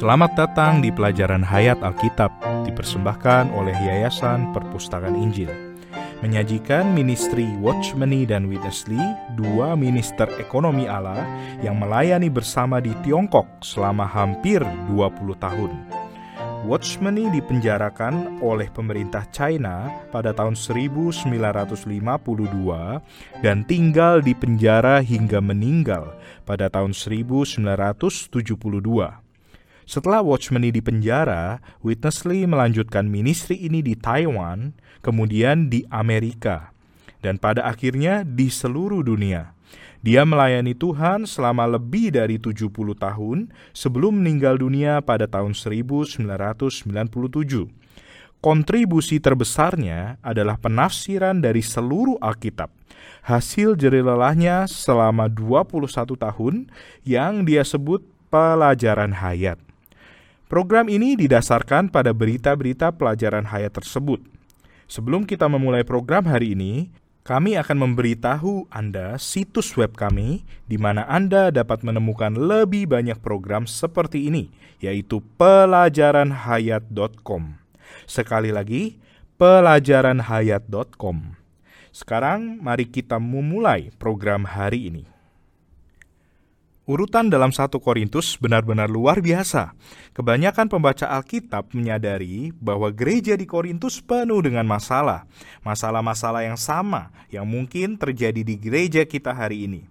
Selamat datang di pelajaran Hayat Alkitab, dipersembahkan oleh Yayasan Perpustakaan Injil. Menyajikan ministry Watchmeni dan Witnessly, dua minister ekonomi Allah yang melayani bersama di Tiongkok selama hampir 20 tahun. Watchmeni dipenjarakan oleh pemerintah China pada tahun 1952 dan tinggal di penjara hingga meninggal pada tahun 1972. Setelah Watchmeni di penjara, Witnessly melanjutkan ministry ini di Taiwan, kemudian di Amerika, dan pada akhirnya di seluruh dunia. Dia melayani Tuhan selama lebih dari 70 tahun sebelum meninggal dunia pada tahun 1997. Kontribusi terbesarnya adalah penafsiran dari seluruh Alkitab. Hasil jerilelahnya selama 21 tahun yang dia sebut pelajaran hayat. Program ini didasarkan pada berita-berita pelajaran hayat tersebut. Sebelum kita memulai program hari ini, kami akan memberitahu Anda situs web kami di mana Anda dapat menemukan lebih banyak program seperti ini, yaitu pelajaranhayat.com. Sekali lagi, pelajaranhayat.com. Sekarang mari kita memulai program hari ini. Urutan dalam satu Korintus benar-benar luar biasa. Kebanyakan pembaca Alkitab menyadari bahwa gereja di Korintus penuh dengan masalah. Masalah-masalah yang sama yang mungkin terjadi di gereja kita hari ini.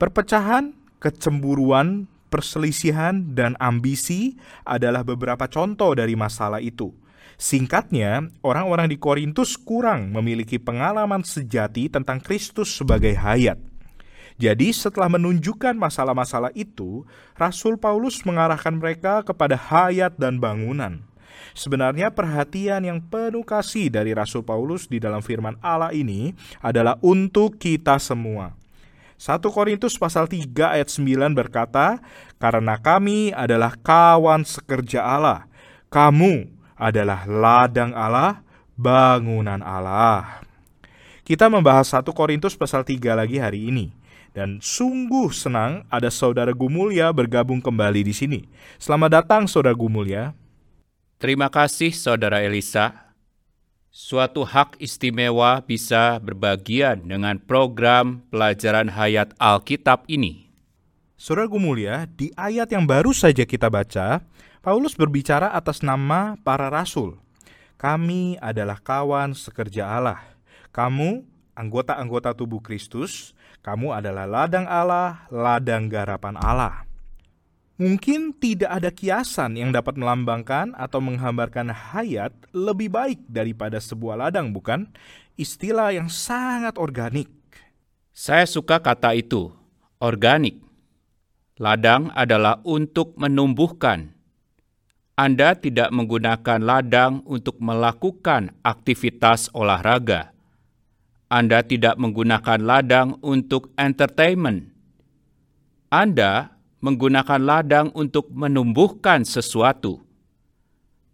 Perpecahan, kecemburuan, perselisihan, dan ambisi adalah beberapa contoh dari masalah itu. Singkatnya, orang-orang di Korintus kurang memiliki pengalaman sejati tentang Kristus sebagai hayat. Jadi setelah menunjukkan masalah-masalah itu, Rasul Paulus mengarahkan mereka kepada hayat dan bangunan. Sebenarnya perhatian yang penuh kasih dari Rasul Paulus di dalam firman Allah ini adalah untuk kita semua. 1 Korintus pasal 3 ayat 9 berkata, Karena kami adalah kawan sekerja Allah, kamu adalah ladang Allah, bangunan Allah. Kita membahas 1 Korintus pasal 3 lagi hari ini. Dan sungguh senang ada saudara Gumulya bergabung kembali di sini. Selamat datang saudara Gumulya. Terima kasih saudara Elisa. Suatu hak istimewa bisa berbagian dengan program pelajaran hayat Alkitab ini. Saudara Gumulya, di ayat yang baru saja kita baca, Paulus berbicara atas nama para rasul. Kami adalah kawan sekerja Allah. Kamu anggota-anggota tubuh Kristus, kamu adalah ladang Allah, ladang garapan Allah. Mungkin tidak ada kiasan yang dapat melambangkan atau menghambarkan hayat lebih baik daripada sebuah ladang, bukan? Istilah yang sangat organik. Saya suka kata itu, organik. Ladang adalah untuk menumbuhkan. Anda tidak menggunakan ladang untuk melakukan aktivitas olahraga anda tidak menggunakan ladang untuk entertainment. Anda menggunakan ladang untuk menumbuhkan sesuatu.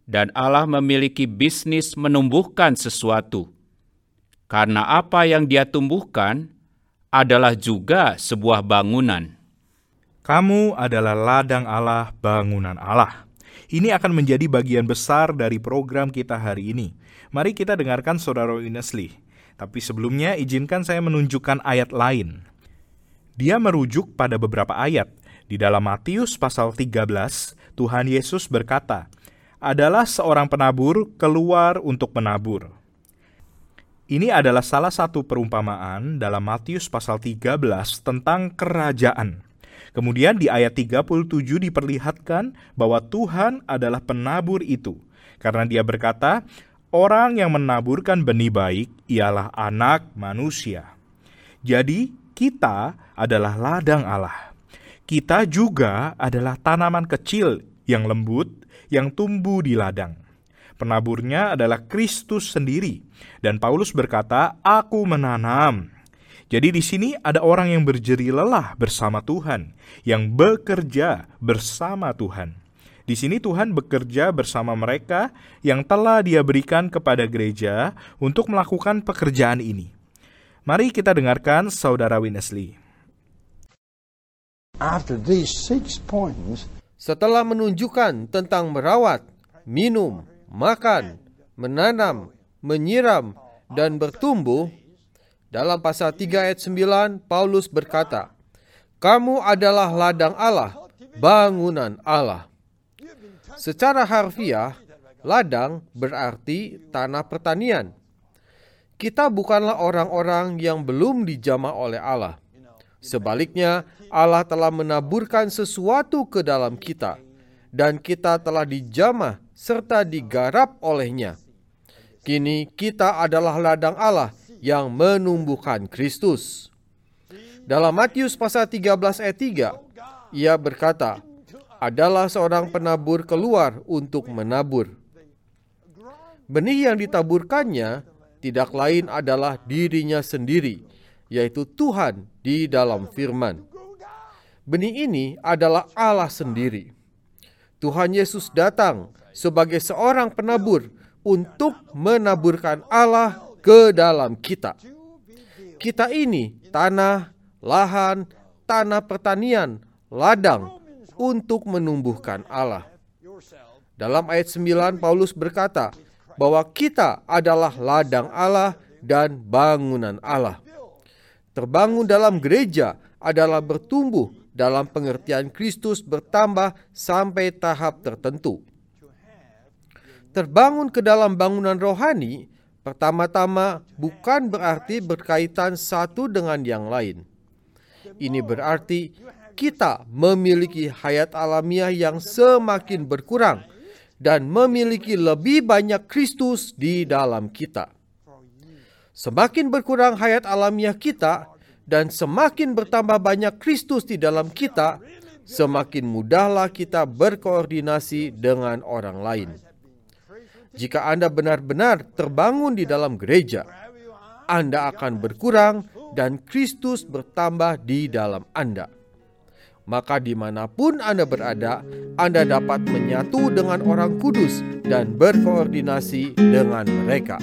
Dan Allah memiliki bisnis menumbuhkan sesuatu. Karena apa yang dia tumbuhkan adalah juga sebuah bangunan. Kamu adalah ladang Allah, bangunan Allah. Ini akan menjadi bagian besar dari program kita hari ini. Mari kita dengarkan Saudara Inesli. Tapi sebelumnya izinkan saya menunjukkan ayat lain. Dia merujuk pada beberapa ayat. Di dalam Matius pasal 13, Tuhan Yesus berkata, adalah seorang penabur keluar untuk menabur. Ini adalah salah satu perumpamaan dalam Matius pasal 13 tentang kerajaan. Kemudian di ayat 37 diperlihatkan bahwa Tuhan adalah penabur itu. Karena dia berkata, Orang yang menaburkan benih baik ialah anak manusia. Jadi, kita adalah ladang Allah. Kita juga adalah tanaman kecil yang lembut yang tumbuh di ladang. Penaburnya adalah Kristus sendiri, dan Paulus berkata, "Aku menanam." Jadi di sini ada orang yang berjeri lelah bersama Tuhan, yang bekerja bersama Tuhan. Di sini Tuhan bekerja bersama mereka yang telah Dia berikan kepada gereja untuk melakukan pekerjaan ini. Mari kita dengarkan Saudara Winnesley. After these six points, Setelah menunjukkan tentang merawat, minum, makan, menanam, menyiram, dan bertumbuh, dalam pasal 3 ayat 9, Paulus berkata, Kamu adalah ladang Allah, bangunan Allah. Secara harfiah, ladang berarti tanah pertanian. Kita bukanlah orang-orang yang belum dijamah oleh Allah. Sebaliknya, Allah telah menaburkan sesuatu ke dalam kita, dan kita telah dijamah serta digarap olehnya. Kini kita adalah ladang Allah yang menumbuhkan Kristus. Dalam Matius pasal 13 ayat 3, ia berkata, adalah seorang penabur keluar untuk menabur. Benih yang ditaburkannya tidak lain adalah dirinya sendiri, yaitu Tuhan di dalam firman. Benih ini adalah Allah sendiri. Tuhan Yesus datang sebagai seorang penabur untuk menaburkan Allah ke dalam kita. Kita ini tanah, lahan, tanah pertanian, ladang untuk menumbuhkan Allah. Dalam ayat 9 Paulus berkata bahwa kita adalah ladang Allah dan bangunan Allah. Terbangun dalam gereja adalah bertumbuh dalam pengertian Kristus bertambah sampai tahap tertentu. Terbangun ke dalam bangunan rohani Pertama-tama, bukan berarti berkaitan satu dengan yang lain. Ini berarti kita memiliki hayat alamiah yang semakin berkurang dan memiliki lebih banyak Kristus di dalam kita. Semakin berkurang hayat alamiah kita dan semakin bertambah banyak Kristus di dalam kita, semakin mudahlah kita berkoordinasi dengan orang lain. Jika Anda benar-benar terbangun di dalam gereja, Anda akan berkurang dan Kristus bertambah di dalam Anda. Maka di mana pun Anda berada, Anda dapat menyatu dengan orang kudus dan berkoordinasi dengan mereka.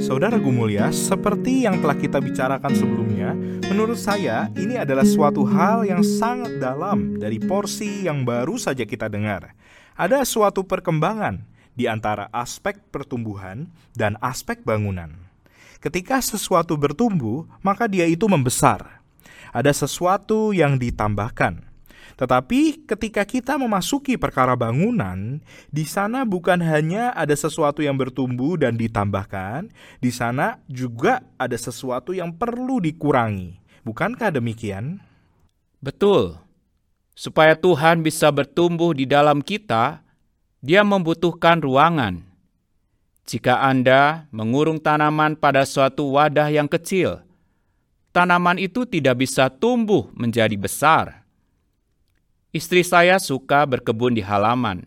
Saudara Gumulia, seperti yang telah kita bicarakan sebelumnya, menurut saya ini adalah suatu hal yang sangat dalam dari porsi yang baru saja kita dengar ada suatu perkembangan di antara aspek pertumbuhan dan aspek bangunan. Ketika sesuatu bertumbuh, maka dia itu membesar. Ada sesuatu yang ditambahkan. Tetapi ketika kita memasuki perkara bangunan, di sana bukan hanya ada sesuatu yang bertumbuh dan ditambahkan, di sana juga ada sesuatu yang perlu dikurangi. Bukankah demikian? Betul. Supaya Tuhan bisa bertumbuh di dalam kita, Dia membutuhkan ruangan. Jika Anda mengurung tanaman pada suatu wadah yang kecil, tanaman itu tidak bisa tumbuh menjadi besar. Istri saya suka berkebun di halaman.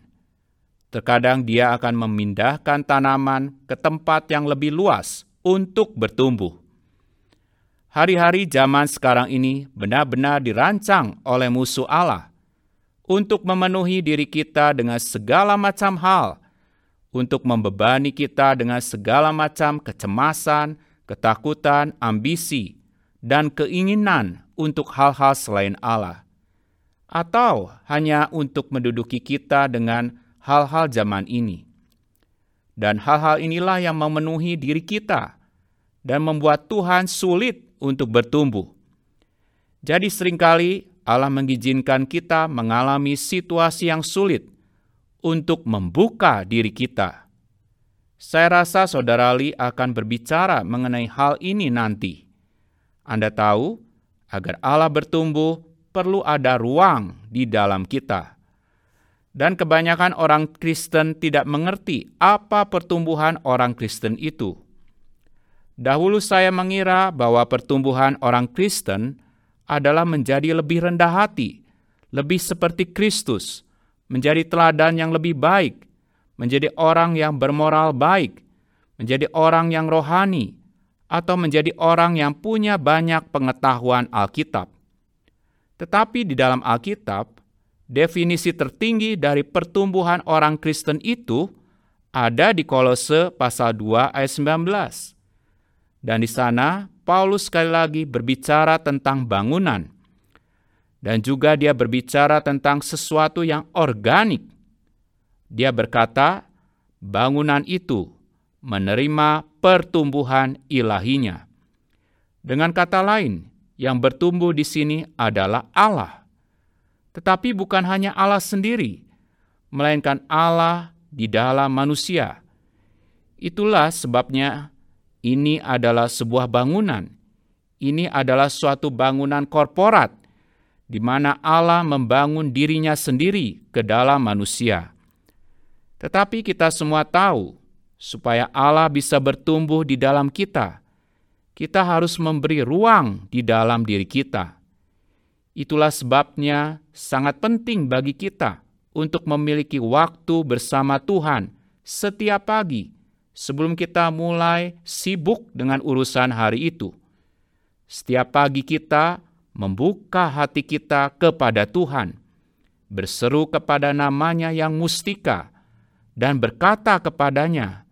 Terkadang dia akan memindahkan tanaman ke tempat yang lebih luas untuk bertumbuh. Hari-hari zaman sekarang ini benar-benar dirancang oleh musuh Allah untuk memenuhi diri kita dengan segala macam hal, untuk membebani kita dengan segala macam kecemasan, ketakutan, ambisi, dan keinginan untuk hal-hal selain Allah, atau hanya untuk menduduki kita dengan hal-hal zaman ini. Dan hal-hal inilah yang memenuhi diri kita dan membuat Tuhan sulit untuk bertumbuh. Jadi sering kali Allah mengizinkan kita mengalami situasi yang sulit untuk membuka diri kita. Saya rasa saudara Ali akan berbicara mengenai hal ini nanti. Anda tahu, agar Allah bertumbuh perlu ada ruang di dalam kita. Dan kebanyakan orang Kristen tidak mengerti apa pertumbuhan orang Kristen itu. Dahulu saya mengira bahwa pertumbuhan orang Kristen adalah menjadi lebih rendah hati, lebih seperti Kristus, menjadi teladan yang lebih baik, menjadi orang yang bermoral baik, menjadi orang yang rohani, atau menjadi orang yang punya banyak pengetahuan Alkitab. Tetapi di dalam Alkitab, definisi tertinggi dari pertumbuhan orang Kristen itu ada di Kolose pasal 2 ayat 19 dan di sana Paulus sekali lagi berbicara tentang bangunan. Dan juga dia berbicara tentang sesuatu yang organik. Dia berkata, bangunan itu menerima pertumbuhan ilahinya. Dengan kata lain, yang bertumbuh di sini adalah Allah. Tetapi bukan hanya Allah sendiri, melainkan Allah di dalam manusia. Itulah sebabnya ini adalah sebuah bangunan. Ini adalah suatu bangunan korporat di mana Allah membangun dirinya sendiri ke dalam manusia. Tetapi kita semua tahu, supaya Allah bisa bertumbuh di dalam kita, kita harus memberi ruang di dalam diri kita. Itulah sebabnya sangat penting bagi kita untuk memiliki waktu bersama Tuhan setiap pagi sebelum kita mulai sibuk dengan urusan hari itu. Setiap pagi kita membuka hati kita kepada Tuhan, berseru kepada namanya yang mustika, dan berkata kepadanya,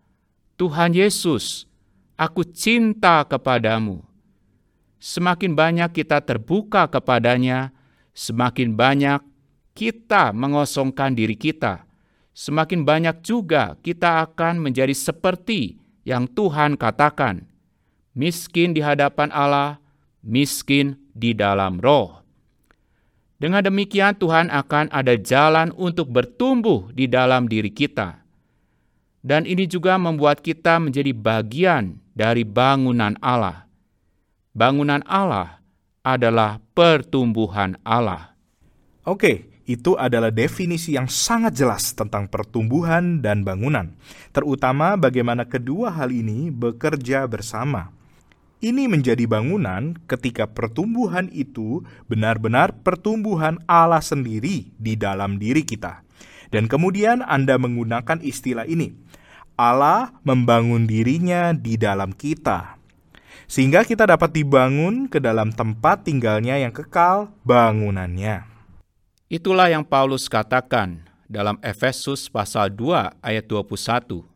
Tuhan Yesus, aku cinta kepadamu. Semakin banyak kita terbuka kepadanya, semakin banyak kita mengosongkan diri kita semakin banyak juga kita akan menjadi seperti yang Tuhan katakan, miskin di hadapan Allah, miskin di dalam roh. Dengan demikian, Tuhan akan ada jalan untuk bertumbuh di dalam diri kita, dan ini juga membuat kita menjadi bagian dari bangunan Allah. Bangunan Allah adalah pertumbuhan Allah. Oke, itu adalah definisi yang sangat jelas tentang pertumbuhan dan bangunan, terutama bagaimana kedua hal ini bekerja bersama. Ini menjadi bangunan ketika pertumbuhan itu benar-benar pertumbuhan Allah sendiri di dalam diri kita. Dan kemudian Anda menggunakan istilah ini. Allah membangun dirinya di dalam kita. Sehingga kita dapat dibangun ke dalam tempat tinggalnya yang kekal bangunannya. Itulah yang Paulus katakan dalam Efesus pasal 2 ayat 21.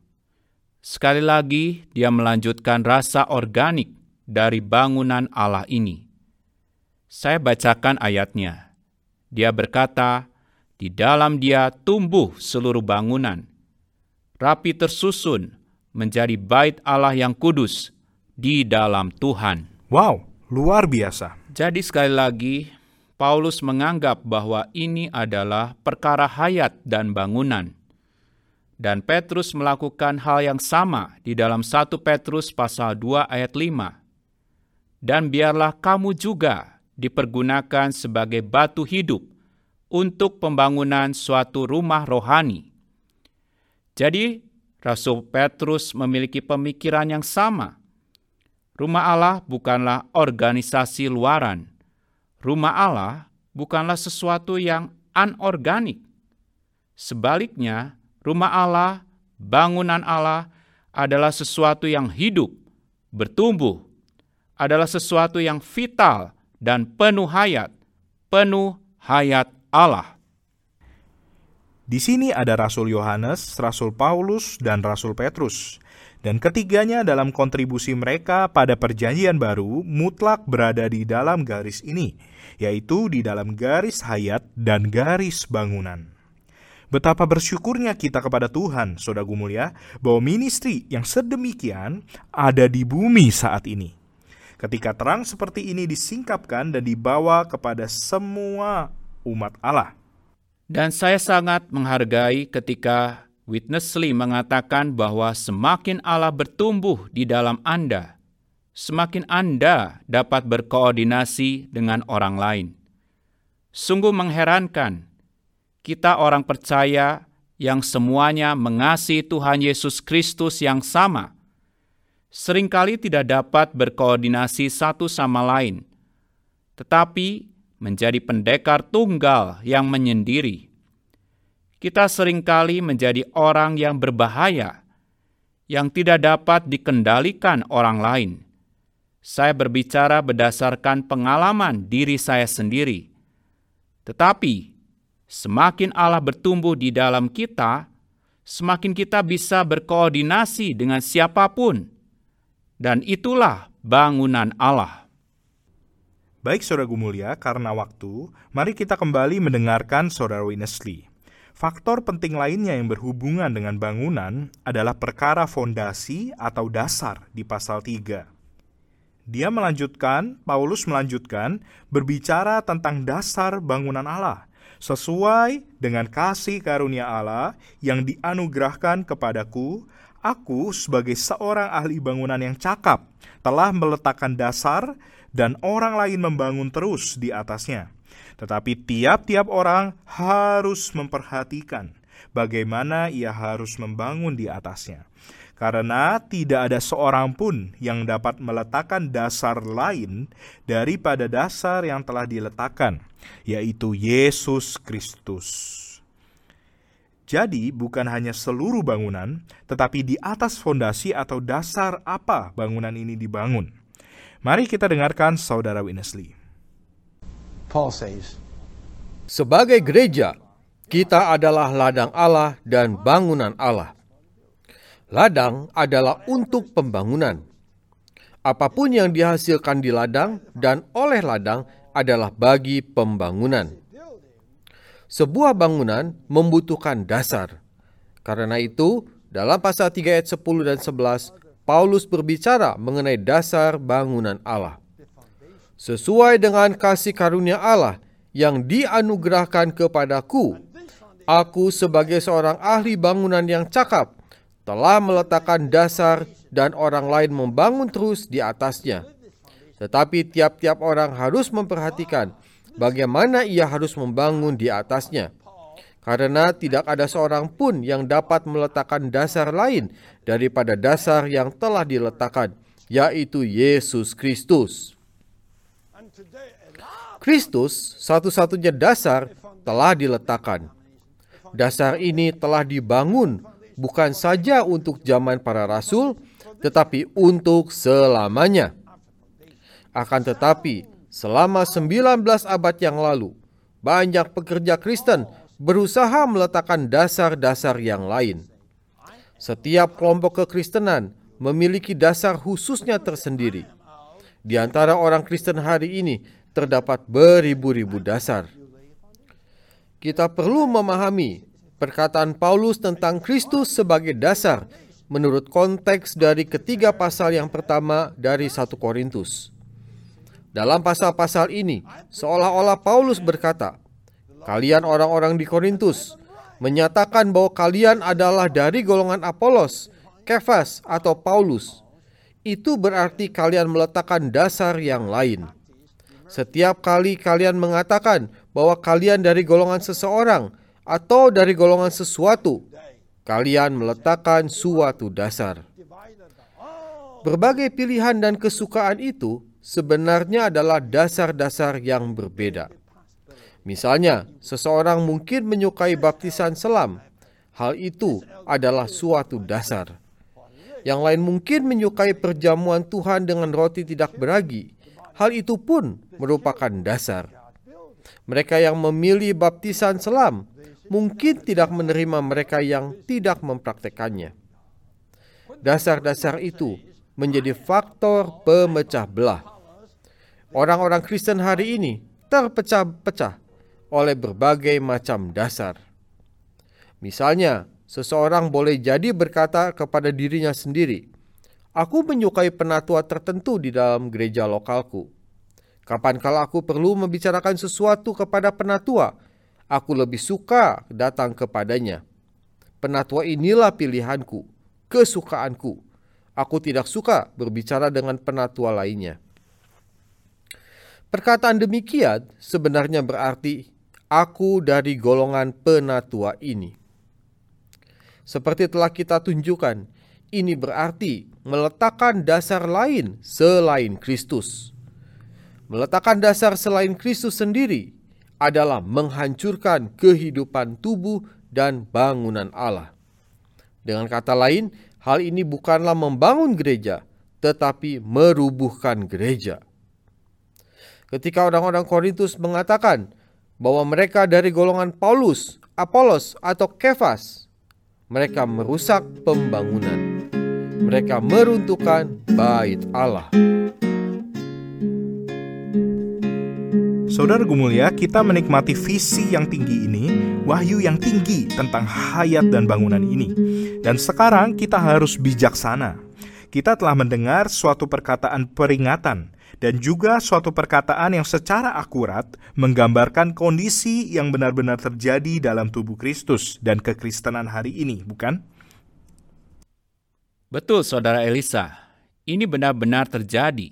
Sekali lagi dia melanjutkan rasa organik dari bangunan Allah ini. Saya bacakan ayatnya. Dia berkata, di dalam dia tumbuh seluruh bangunan, rapi tersusun menjadi bait Allah yang kudus di dalam Tuhan. Wow, luar biasa. Jadi sekali lagi, Paulus menganggap bahwa ini adalah perkara hayat dan bangunan. Dan Petrus melakukan hal yang sama di dalam 1 Petrus pasal 2 ayat 5. Dan biarlah kamu juga dipergunakan sebagai batu hidup untuk pembangunan suatu rumah rohani. Jadi, Rasul Petrus memiliki pemikiran yang sama. Rumah Allah bukanlah organisasi luaran, rumah Allah bukanlah sesuatu yang anorganik. Sebaliknya, rumah Allah, bangunan Allah adalah sesuatu yang hidup, bertumbuh, adalah sesuatu yang vital dan penuh hayat, penuh hayat Allah. Di sini ada Rasul Yohanes, Rasul Paulus, dan Rasul Petrus. Dan ketiganya dalam kontribusi mereka pada perjanjian baru mutlak berada di dalam garis ini, yaitu di dalam garis hayat dan garis bangunan. Betapa bersyukurnya kita kepada Tuhan, saudara mulia, bahwa ministry yang sedemikian ada di bumi saat ini. Ketika terang seperti ini disingkapkan dan dibawa kepada semua umat Allah. Dan saya sangat menghargai ketika Witness Lee mengatakan bahwa semakin Allah bertumbuh di dalam Anda, semakin Anda dapat berkoordinasi dengan orang lain. Sungguh mengherankan, kita orang percaya yang semuanya mengasihi Tuhan Yesus Kristus yang sama, sering kali tidak dapat berkoordinasi satu sama lain, tetapi menjadi pendekar tunggal yang menyendiri kita sering kali menjadi orang yang berbahaya, yang tidak dapat dikendalikan orang lain. Saya berbicara berdasarkan pengalaman diri saya sendiri. Tetapi, semakin Allah bertumbuh di dalam kita, semakin kita bisa berkoordinasi dengan siapa pun. Dan itulah bangunan Allah. Baik saudara mulia, karena waktu, mari kita kembali mendengarkan saudara Winnesley. Faktor penting lainnya yang berhubungan dengan bangunan adalah perkara fondasi atau dasar di pasal 3. Dia melanjutkan, Paulus melanjutkan berbicara tentang dasar bangunan Allah sesuai dengan kasih karunia Allah yang dianugerahkan kepadaku. Aku sebagai seorang ahli bangunan yang cakap telah meletakkan dasar dan orang lain membangun terus di atasnya. Tetapi tiap-tiap orang harus memperhatikan bagaimana ia harus membangun di atasnya karena tidak ada seorang pun yang dapat meletakkan dasar lain daripada dasar yang telah diletakkan, yaitu Yesus Kristus. Jadi, bukan hanya seluruh bangunan, tetapi di atas fondasi atau dasar apa bangunan ini dibangun. Mari kita dengarkan Saudara Winnesley. Paul says, Sebagai gereja, kita adalah ladang Allah dan bangunan Allah. Ladang adalah untuk pembangunan. Apa pun yang dihasilkan di ladang dan oleh ladang adalah bagi pembangunan. Sebuah bangunan membutuhkan dasar. Karena itu, dalam pasal 3 ayat 10 dan 11, Paulus berbicara mengenai dasar bangunan Allah. Sesuai dengan kasih karunia Allah yang dianugerahkan kepadaku, aku sebagai seorang ahli bangunan yang cakap telah meletakkan dasar dan orang lain membangun terus di atasnya. Tetapi tiap-tiap orang harus memperhatikan bagaimana ia harus membangun di atasnya. Karena tidak ada seorang pun yang dapat meletakkan dasar lain daripada dasar yang telah diletakkan, yaitu Yesus Kristus. Kristus, satu-satunya dasar, telah diletakkan. Dasar ini telah dibangun bukan saja untuk zaman para rasul, tetapi untuk selamanya. Akan tetapi, selama 19 abad yang lalu, banyak pekerja Kristen berusaha meletakkan dasar-dasar yang lain. Setiap kelompok kekristenan memiliki dasar khususnya tersendiri. Di antara orang Kristen hari ini terdapat beribu-ribu dasar. Kita perlu memahami perkataan Paulus tentang Kristus sebagai dasar menurut konteks dari ketiga pasal yang pertama dari 1 Korintus. Dalam pasal-pasal ini, seolah-olah Paulus berkata, "Kalian orang-orang di Korintus menyatakan bahwa kalian adalah dari golongan Apolos, Kefas, atau Paulus. Itu berarti kalian meletakkan dasar yang lain. Setiap kali kalian mengatakan bahwa kalian dari golongan seseorang, atau dari golongan sesuatu, kalian meletakkan suatu dasar. Berbagai pilihan dan kesukaan itu sebenarnya adalah dasar-dasar yang berbeda. Misalnya, seseorang mungkin menyukai baptisan selam. Hal itu adalah suatu dasar. Yang lain mungkin menyukai perjamuan Tuhan dengan roti tidak beragi. Hal itu pun merupakan dasar. Mereka yang memilih baptisan selam mungkin tidak menerima mereka yang tidak mempraktekannya. Dasar-dasar itu menjadi faktor pemecah belah. Orang-orang Kristen hari ini terpecah-pecah oleh berbagai macam dasar. Misalnya, seseorang boleh jadi berkata kepada dirinya sendiri, "Aku menyukai penatua tertentu di dalam gereja lokalku. Kapankala aku perlu membicarakan sesuatu kepada penatua aku lebih suka datang kepadanya. Penatua inilah pilihanku, kesukaanku. Aku tidak suka berbicara dengan penatua lainnya. Perkataan demikian sebenarnya berarti aku dari golongan penatua ini. Seperti telah kita tunjukkan, ini berarti meletakkan dasar lain selain Kristus. Meletakkan dasar selain Kristus sendiri adalah menghancurkan kehidupan tubuh dan bangunan Allah. Dengan kata lain, hal ini bukanlah membangun gereja, tetapi merubuhkan gereja. Ketika orang-orang Korintus mengatakan bahwa mereka dari golongan Paulus, Apolos, atau Kefas, mereka merusak pembangunan. Mereka meruntuhkan bait Allah. Saudara Gumulia, kita menikmati visi yang tinggi ini, wahyu yang tinggi tentang hayat dan bangunan ini. Dan sekarang kita harus bijaksana. Kita telah mendengar suatu perkataan peringatan dan juga suatu perkataan yang secara akurat menggambarkan kondisi yang benar-benar terjadi dalam tubuh Kristus dan kekristenan hari ini, bukan? Betul, Saudara Elisa. Ini benar-benar terjadi.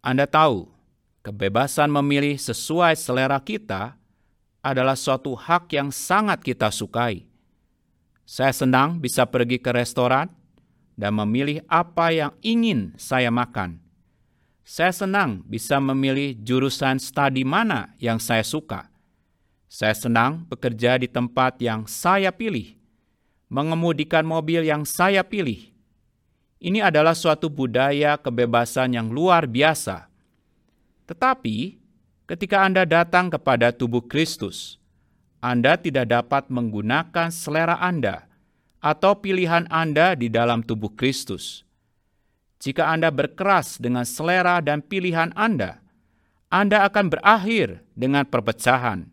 Anda tahu, kebebasan memilih sesuai selera kita adalah suatu hak yang sangat kita sukai. Saya senang bisa pergi ke restoran dan memilih apa yang ingin saya makan. Saya senang bisa memilih jurusan studi mana yang saya suka. Saya senang bekerja di tempat yang saya pilih, mengemudikan mobil yang saya pilih. Ini adalah suatu budaya kebebasan yang luar biasa tetapi, ketika Anda datang kepada tubuh Kristus, Anda tidak dapat menggunakan selera Anda atau pilihan Anda di dalam tubuh Kristus. Jika Anda berkeras dengan selera dan pilihan Anda, Anda akan berakhir dengan perpecahan.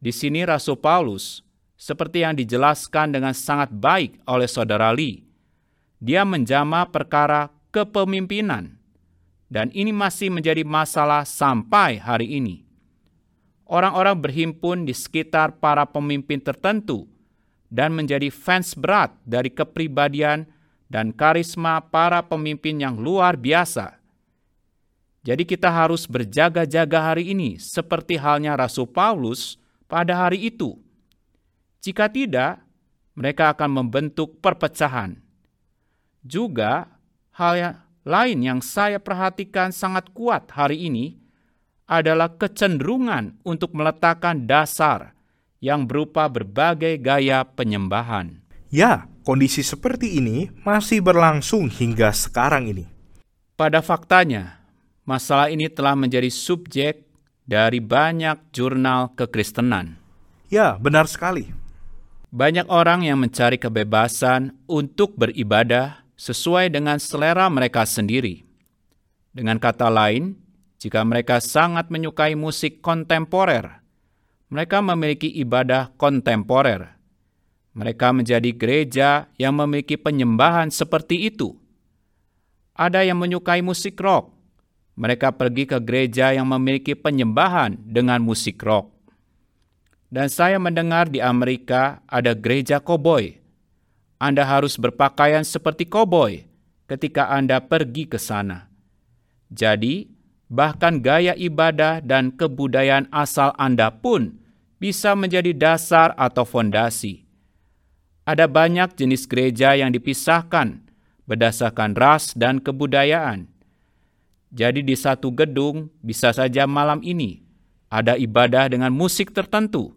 Di sini Rasul Paulus, seperti yang dijelaskan dengan sangat baik oleh saudara Lee, dia menjama perkara kepemimpinan dan ini masih menjadi masalah sampai hari ini. Orang-orang berhimpun di sekitar para pemimpin tertentu dan menjadi fans berat dari kepribadian dan karisma para pemimpin yang luar biasa. Jadi kita harus berjaga-jaga hari ini seperti halnya Rasul Paulus pada hari itu. Jika tidak, mereka akan membentuk perpecahan. Juga hal yang lain yang saya perhatikan sangat kuat hari ini adalah kecenderungan untuk meletakkan dasar yang berupa berbagai gaya penyembahan. Ya, kondisi seperti ini masih berlangsung hingga sekarang ini. Pada faktanya, masalah ini telah menjadi subjek dari banyak jurnal kekristenan. Ya, benar sekali. Banyak orang yang mencari kebebasan untuk beribadah sesuai dengan selera mereka sendiri. Dengan kata lain, jika mereka sangat menyukai musik kontemporer, mereka memiliki ibadah kontemporer. Mereka menjadi gereja yang memiliki penyembahan seperti itu. Ada yang menyukai musik rock, mereka pergi ke gereja yang memiliki penyembahan dengan musik rock. Dan saya mendengar di Amerika ada gereja koboi anda harus berpakaian seperti koboi ketika Anda pergi ke sana. Jadi, bahkan gaya ibadah dan kebudayaan asal Anda pun bisa menjadi dasar atau fondasi. Ada banyak jenis gereja yang dipisahkan berdasarkan ras dan kebudayaan. Jadi di satu gedung bisa saja malam ini ada ibadah dengan musik tertentu,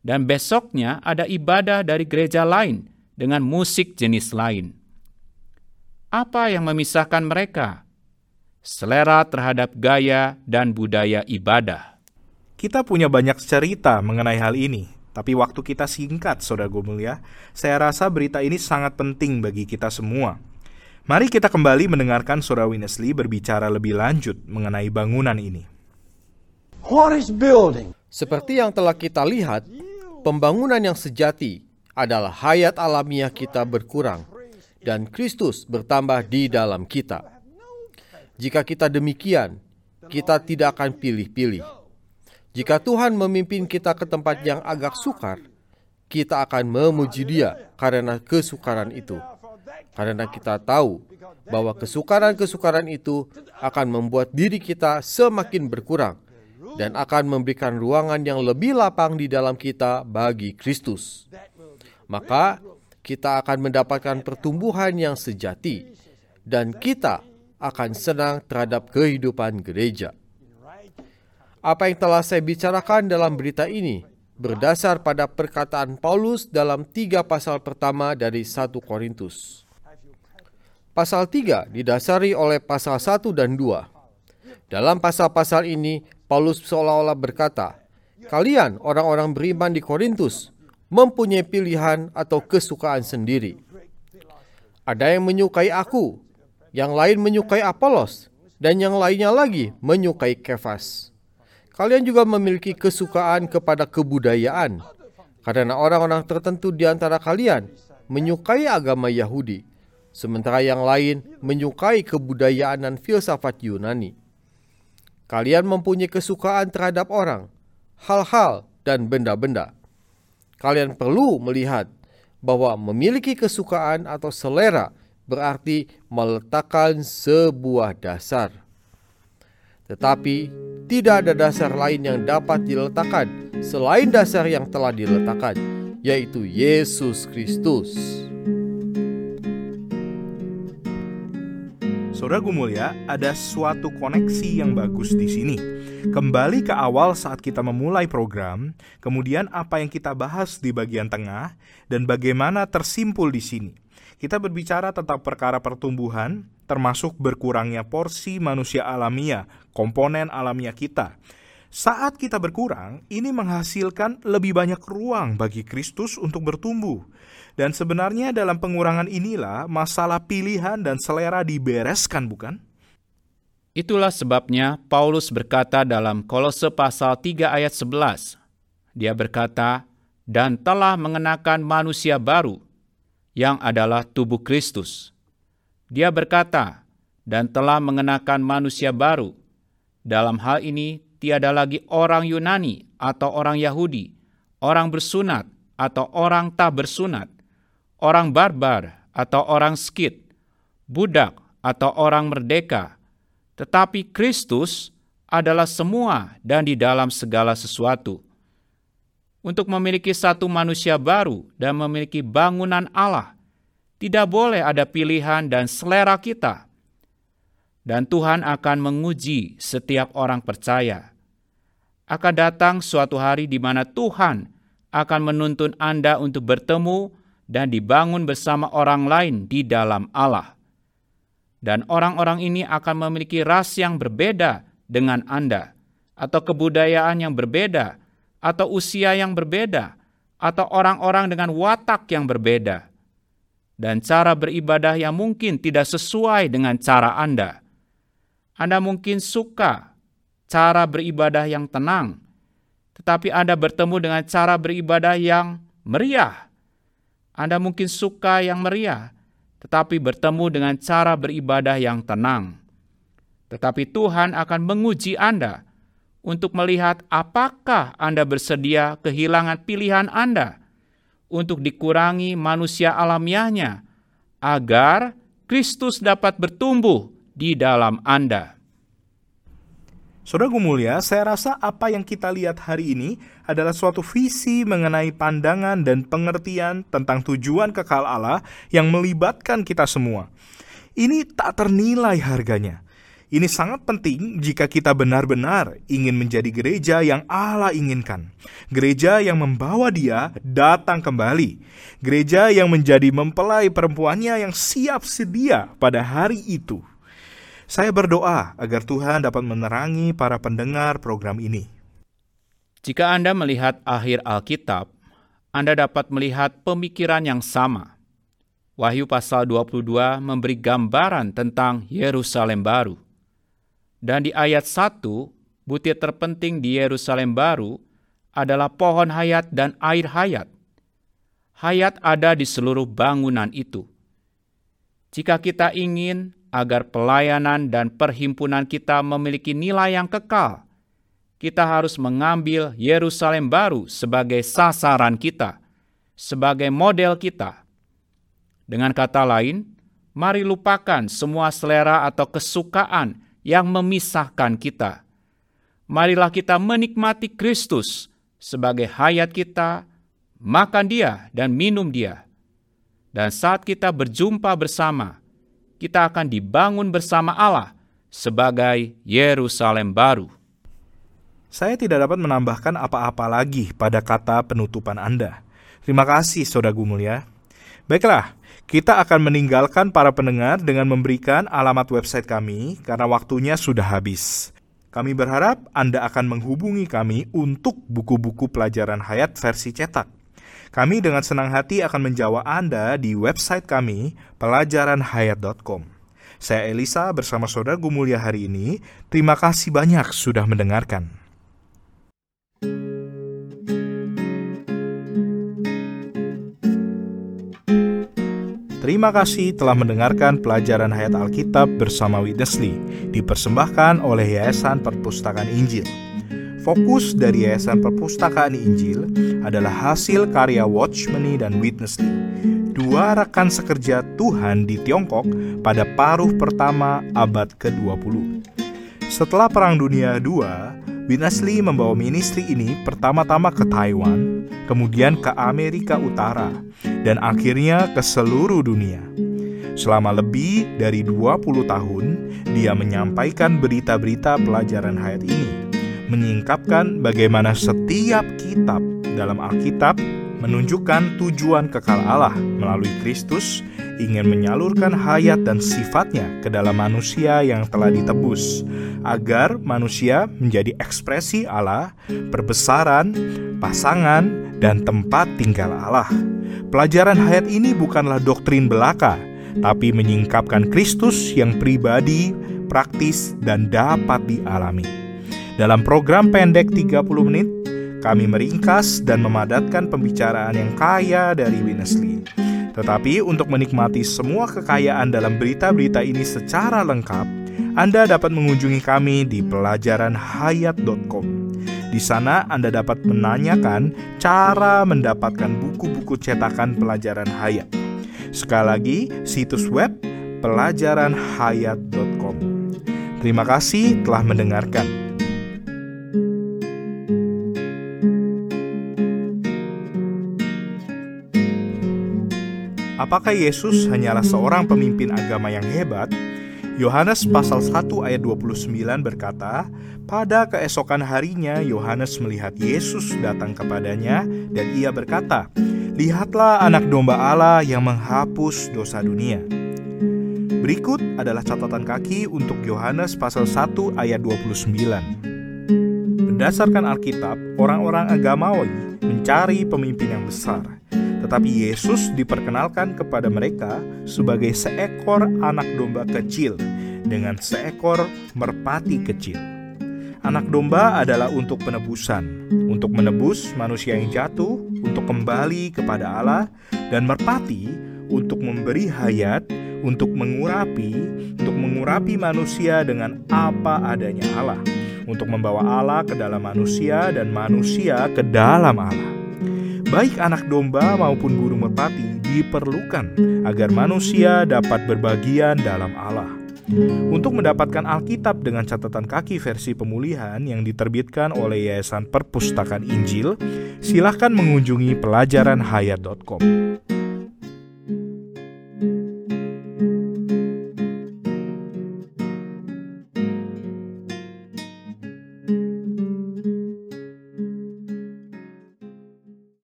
dan besoknya ada ibadah dari gereja lain dengan musik jenis lain. Apa yang memisahkan mereka? Selera terhadap gaya dan budaya ibadah. Kita punya banyak cerita mengenai hal ini, tapi waktu kita singkat, Saudara Gomulia. Saya rasa berita ini sangat penting bagi kita semua. Mari kita kembali mendengarkan Saudara Winnesley berbicara lebih lanjut mengenai bangunan ini. What is building? Seperti yang telah kita lihat, pembangunan yang sejati adalah hayat alamiah kita berkurang dan Kristus bertambah di dalam kita. Jika kita demikian, kita tidak akan pilih-pilih. Jika Tuhan memimpin kita ke tempat yang agak sukar, kita akan memuji Dia karena kesukaran itu. Karena kita tahu bahwa kesukaran-kesukaran itu akan membuat diri kita semakin berkurang dan akan memberikan ruangan yang lebih lapang di dalam kita bagi Kristus maka kita akan mendapatkan pertumbuhan yang sejati dan kita akan senang terhadap kehidupan gereja. Apa yang telah saya bicarakan dalam berita ini berdasar pada perkataan Paulus dalam tiga pasal pertama dari 1 Korintus. Pasal 3 didasari oleh pasal 1 dan 2. Dalam pasal-pasal ini, Paulus seolah-olah berkata, Kalian orang-orang beriman di Korintus mempunyai pilihan atau kesukaan sendiri. Ada yang menyukai aku, yang lain menyukai Apolos, dan yang lainnya lagi menyukai Kefas. Kalian juga memiliki kesukaan kepada kebudayaan, karena orang-orang tertentu di antara kalian menyukai agama Yahudi, sementara yang lain menyukai kebudayaan dan filsafat Yunani. Kalian mempunyai kesukaan terhadap orang, hal-hal, dan benda-benda. Kalian perlu melihat bahwa memiliki kesukaan atau selera berarti meletakkan sebuah dasar. Tetapi tidak ada dasar lain yang dapat diletakkan selain dasar yang telah diletakkan, yaitu Yesus Kristus. Saudara Gumulya, ada suatu koneksi yang bagus di sini. Kembali ke awal saat kita memulai program, kemudian apa yang kita bahas di bagian tengah, dan bagaimana tersimpul di sini. Kita berbicara tentang perkara pertumbuhan, termasuk berkurangnya porsi manusia alamiah, komponen alamiah kita. Saat kita berkurang, ini menghasilkan lebih banyak ruang bagi Kristus untuk bertumbuh. Dan sebenarnya dalam pengurangan inilah masalah pilihan dan selera dibereskan, bukan? Itulah sebabnya Paulus berkata dalam Kolose pasal 3 ayat 11. Dia berkata, "Dan telah mengenakan manusia baru, yang adalah tubuh Kristus." Dia berkata, "Dan telah mengenakan manusia baru." Dalam hal ini tiada lagi orang Yunani atau orang Yahudi, orang bersunat atau orang tak bersunat, orang barbar atau orang skit, budak atau orang merdeka, tetapi Kristus adalah semua dan di dalam segala sesuatu. Untuk memiliki satu manusia baru dan memiliki bangunan Allah, tidak boleh ada pilihan dan selera kita. Dan Tuhan akan menguji setiap orang percaya. Akan datang suatu hari di mana Tuhan akan menuntun Anda untuk bertemu dan dibangun bersama orang lain di dalam Allah. Dan orang-orang ini akan memiliki ras yang berbeda dengan Anda, atau kebudayaan yang berbeda, atau usia yang berbeda, atau orang-orang dengan watak yang berbeda, dan cara beribadah yang mungkin tidak sesuai dengan cara Anda. Anda mungkin suka cara beribadah yang tenang, tetapi Anda bertemu dengan cara beribadah yang meriah anda mungkin suka yang meriah, tetapi bertemu dengan cara beribadah yang tenang. Tetapi Tuhan akan menguji Anda untuk melihat apakah Anda bersedia kehilangan pilihan Anda untuk dikurangi manusia alamiahnya agar Kristus dapat bertumbuh di dalam Anda. Saudara mulia, saya rasa apa yang kita lihat hari ini adalah suatu visi mengenai pandangan dan pengertian tentang tujuan kekal Allah yang melibatkan kita semua. Ini tak ternilai harganya. Ini sangat penting jika kita benar-benar ingin menjadi gereja yang Allah inginkan. Gereja yang membawa dia datang kembali. Gereja yang menjadi mempelai perempuannya yang siap sedia pada hari itu. Saya berdoa agar Tuhan dapat menerangi para pendengar program ini. Jika Anda melihat akhir Alkitab, Anda dapat melihat pemikiran yang sama. Wahyu pasal 22 memberi gambaran tentang Yerusalem baru. Dan di ayat 1, butir terpenting di Yerusalem baru adalah pohon hayat dan air hayat. Hayat ada di seluruh bangunan itu. Jika kita ingin agar pelayanan dan perhimpunan kita memiliki nilai yang kekal, kita harus mengambil Yerusalem baru sebagai sasaran kita, sebagai model kita. Dengan kata lain, mari lupakan semua selera atau kesukaan yang memisahkan kita. Marilah kita menikmati Kristus sebagai hayat kita, makan Dia dan minum Dia. Dan saat kita berjumpa bersama, kita akan dibangun bersama Allah sebagai Yerusalem baru. Saya tidak dapat menambahkan apa-apa lagi pada kata penutupan Anda. Terima kasih, Saudara Gumulia. Baiklah, kita akan meninggalkan para pendengar dengan memberikan alamat website kami karena waktunya sudah habis. Kami berharap Anda akan menghubungi kami untuk buku-buku pelajaran hayat versi cetak. Kami dengan senang hati akan menjawab Anda di website kami pelajaranhayat.com. Saya Elisa bersama Saudara Gumulia hari ini. Terima kasih banyak sudah mendengarkan. Terima kasih telah mendengarkan pelajaran Hayat Alkitab bersama Witness Lee, dipersembahkan oleh Yayasan Perpustakaan Injil. Fokus dari Yayasan Perpustakaan Injil adalah hasil karya Watchmeni dan Witness Lee, dua rekan sekerja Tuhan di Tiongkok pada paruh pertama abad ke-20. Setelah Perang Dunia II, Witness Lee membawa ministry ini pertama-tama ke Taiwan, kemudian ke Amerika Utara, dan akhirnya ke seluruh dunia. Selama lebih dari 20 tahun, dia menyampaikan berita-berita pelajaran hayat ini, menyingkapkan bagaimana setiap kitab dalam Alkitab menunjukkan tujuan kekal Allah melalui Kristus ingin menyalurkan hayat dan sifatnya ke dalam manusia yang telah ditebus, agar manusia menjadi ekspresi Allah, perbesaran, pasangan, dan tempat tinggal Allah. Pelajaran hayat ini bukanlah doktrin belaka, tapi menyingkapkan Kristus yang pribadi, praktis, dan dapat dialami. Dalam program pendek 30 menit, kami meringkas dan memadatkan pembicaraan yang kaya dari Winnesley. Tetapi untuk menikmati semua kekayaan dalam berita-berita ini secara lengkap, Anda dapat mengunjungi kami di pelajaranhayat.com. Di sana Anda dapat menanyakan cara mendapatkan buku-buku cetakan pelajaran hayat. Sekali lagi, situs web pelajaranhayat.com. Terima kasih telah mendengarkan. Apakah Yesus hanyalah seorang pemimpin agama yang hebat? Yohanes pasal 1 ayat 29 berkata, Pada keesokan harinya Yohanes melihat Yesus datang kepadanya dan ia berkata, Lihatlah anak domba Allah yang menghapus dosa dunia. Berikut adalah catatan kaki untuk Yohanes pasal 1 ayat 29. Berdasarkan Alkitab, orang-orang agamawi mencari pemimpin yang besar – tetapi Yesus diperkenalkan kepada mereka sebagai seekor anak domba kecil dengan seekor merpati kecil. Anak domba adalah untuk penebusan, untuk menebus manusia yang jatuh, untuk kembali kepada Allah, dan merpati untuk memberi hayat, untuk mengurapi, untuk mengurapi manusia dengan apa adanya Allah, untuk membawa Allah ke dalam manusia dan manusia ke dalam Allah baik anak domba maupun burung merpati diperlukan agar manusia dapat berbagian dalam Allah. Untuk mendapatkan Alkitab dengan catatan kaki versi pemulihan yang diterbitkan oleh Yayasan Perpustakaan Injil, silahkan mengunjungi pelajaranhayat.com.